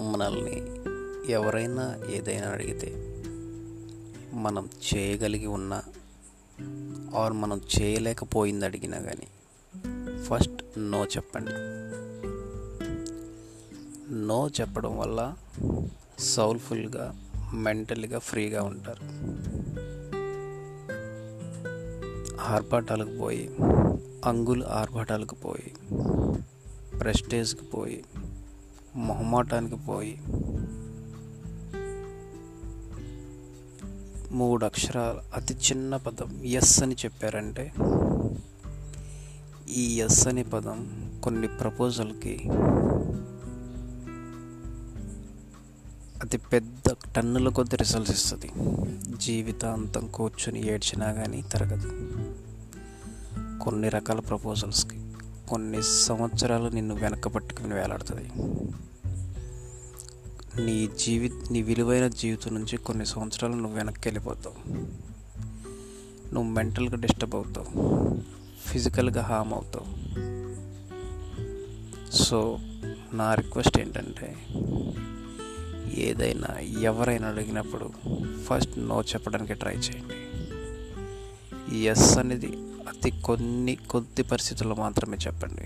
మనల్ని ఎవరైనా ఏదైనా అడిగితే మనం చేయగలిగి ఉన్నా ఆర్ మనం చేయలేకపోయింది అడిగినా కానీ ఫస్ట్ నో చెప్పండి. నో చెప్పడం వల్ల సౌల్ఫుల్గా మెంటల్గా ఫ్రీగా ఉంటారు. ఆర్భాటాలకు పోయి అంగులు ఆర్భాటాలకు పోయి ప్రెస్టేజ్కి పోయి మొహమాటానికి పోయి మూడు అక్షరాలు అతి చిన్న పదం ఎస్ అని చెప్పారంటే ఈ ఎస్ అనే పదం కొన్ని ప్రపోజల్కి అతి పెద్ద టన్నుల కొద్ది రిజల్ట్స్ ఇస్తుంది. జీవితాంతం కూర్చొని ఏడ్చినా కానీ తరగదు. కొన్ని రకాల ప్రపోజల్స్కి కొన్ని సంవత్సరాలు నిన్ను వెనక పట్టుకుని వేలాడుతుంది. నీ జీవి నీ విలువైన జీవితం నుంచి కొన్ని సంవత్సరాలు నువ్వు వెనక్కి వెళ్ళిపోతావు నువ్వు మెంటల్గా డిస్టర్బ్ అవుతావు. ఫిజికల్గా హామ్ అవుతావు. సో నా రిక్వెస్ట్ ఏంటంటే ఏదైనా ఎవరైనా అడిగినప్పుడు ఫస్ట్ నో చెప్పడానికి ట్రై చేయండి. ఎస్ అనేది అతి కొన్ని కొద్ది పరిస్థితుల్లో మాత్రమే చెప్పండి.